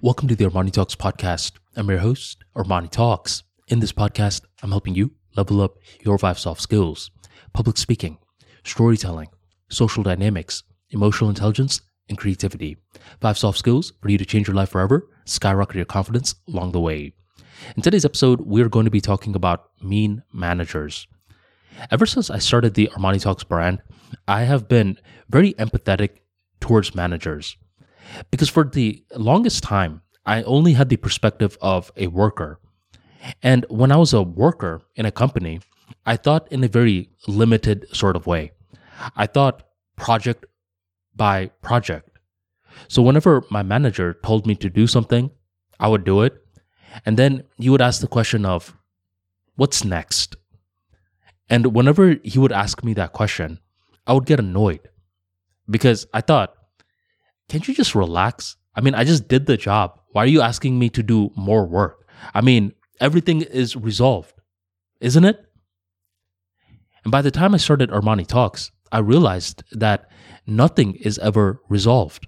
Welcome to the Armani Talks podcast. I'm your host, Armani Talks. In this podcast, I'm helping you level up your five soft skills public speaking, storytelling, social dynamics, emotional intelligence, and creativity. Five soft skills for you to change your life forever, skyrocket your confidence along the way. In today's episode, we're going to be talking about mean managers. Ever since I started the Armani Talks brand, I have been very empathetic towards managers. Because for the longest time, I only had the perspective of a worker. And when I was a worker in a company, I thought in a very limited sort of way. I thought project by project. So whenever my manager told me to do something, I would do it. And then he would ask the question of, what's next? And whenever he would ask me that question, I would get annoyed because I thought, can't you just relax? I mean, I just did the job. Why are you asking me to do more work? I mean, everything is resolved, isn't it? And by the time I started Armani Talks, I realized that nothing is ever resolved.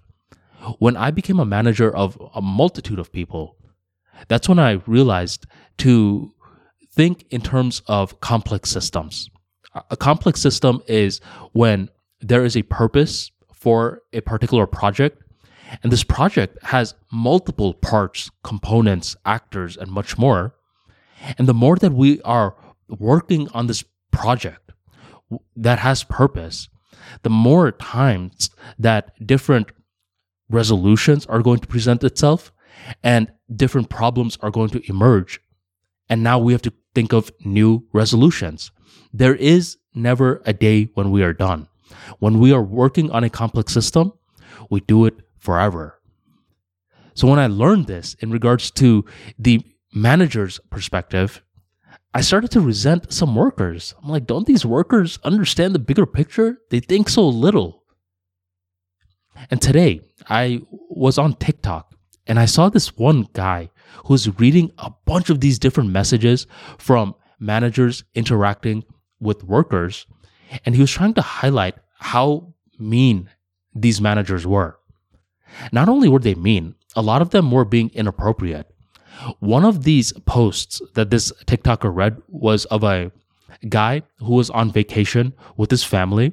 When I became a manager of a multitude of people, that's when I realized to think in terms of complex systems. A complex system is when there is a purpose for a particular project. And this project has multiple parts, components, actors, and much more. And the more that we are working on this project that has purpose, the more times that different resolutions are going to present itself and different problems are going to emerge. And now we have to think of new resolutions. There is never a day when we are done. When we are working on a complex system, we do it forever. So when I learned this in regards to the manager's perspective, I started to resent some workers. I'm like, don't these workers understand the bigger picture? They think so little. And today, I was on TikTok and I saw this one guy who's reading a bunch of these different messages from managers interacting with workers and he was trying to highlight how mean these managers were. Not only were they mean, a lot of them were being inappropriate. One of these posts that this TikToker read was of a guy who was on vacation with his family,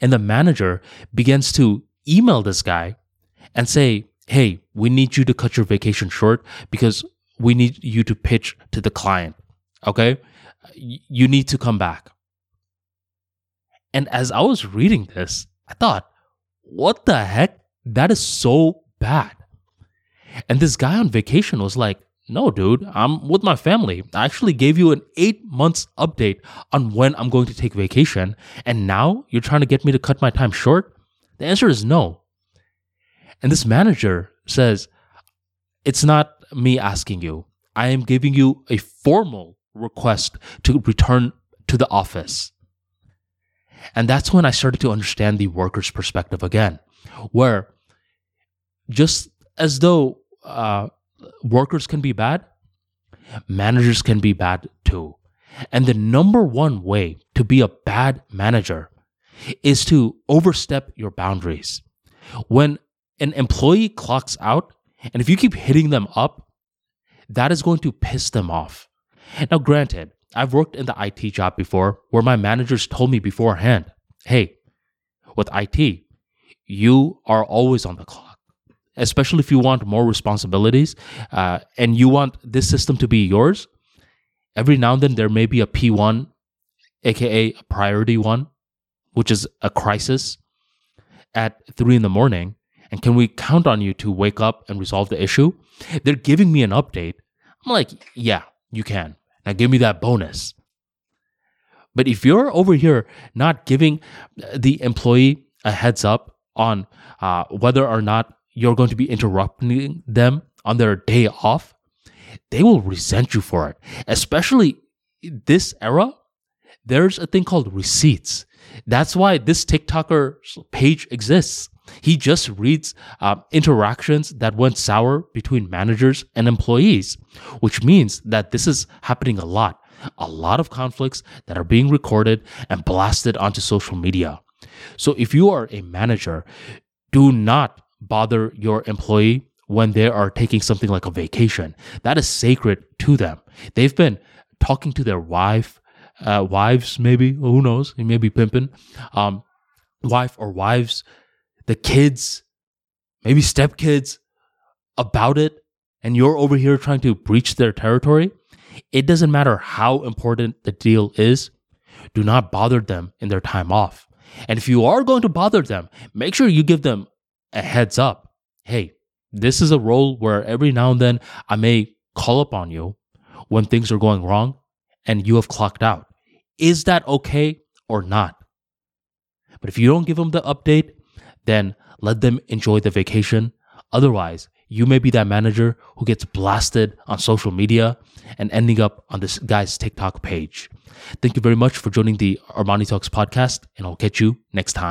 and the manager begins to email this guy and say, Hey, we need you to cut your vacation short because we need you to pitch to the client. Okay? You need to come back. And as I was reading this, I thought, what the heck? That is so bad. And this guy on vacation was like, no, dude, I'm with my family. I actually gave you an eight months update on when I'm going to take vacation. And now you're trying to get me to cut my time short? The answer is no. And this manager says, it's not me asking you. I am giving you a formal request to return to the office. And that's when I started to understand the worker's perspective again, where just as though uh, workers can be bad, managers can be bad too. And the number one way to be a bad manager is to overstep your boundaries. When an employee clocks out, and if you keep hitting them up, that is going to piss them off. Now, granted, I've worked in the IT job before where my managers told me beforehand, hey, with IT, you are always on the clock, especially if you want more responsibilities uh, and you want this system to be yours. Every now and then, there may be a P1, aka a priority one, which is a crisis at three in the morning. And can we count on you to wake up and resolve the issue? They're giving me an update. I'm like, yeah, you can. Now give me that bonus. But if you're over here not giving the employee a heads up on uh, whether or not you're going to be interrupting them on their day off, they will resent you for it. Especially this era, there's a thing called receipts. That's why this TikToker page exists. He just reads uh, interactions that went sour between managers and employees, which means that this is happening a lot. A lot of conflicts that are being recorded and blasted onto social media. So if you are a manager, do not bother your employee when they are taking something like a vacation. That is sacred to them. They've been talking to their wife, uh, wives, maybe, who knows, he may be pimping, um, wife or wives, the kids, maybe stepkids about it. And you're over here trying to breach their territory. It doesn't matter how important the deal is. Do not bother them in their time off. And if you are going to bother them, make sure you give them a heads up. Hey, this is a role where every now and then I may call upon you when things are going wrong and you have clocked out. Is that okay or not? But if you don't give them the update, then let them enjoy the vacation. Otherwise, you may be that manager who gets blasted on social media and ending up on this guy's TikTok page. Thank you very much for joining the Armani Talks podcast, and I'll catch you next time.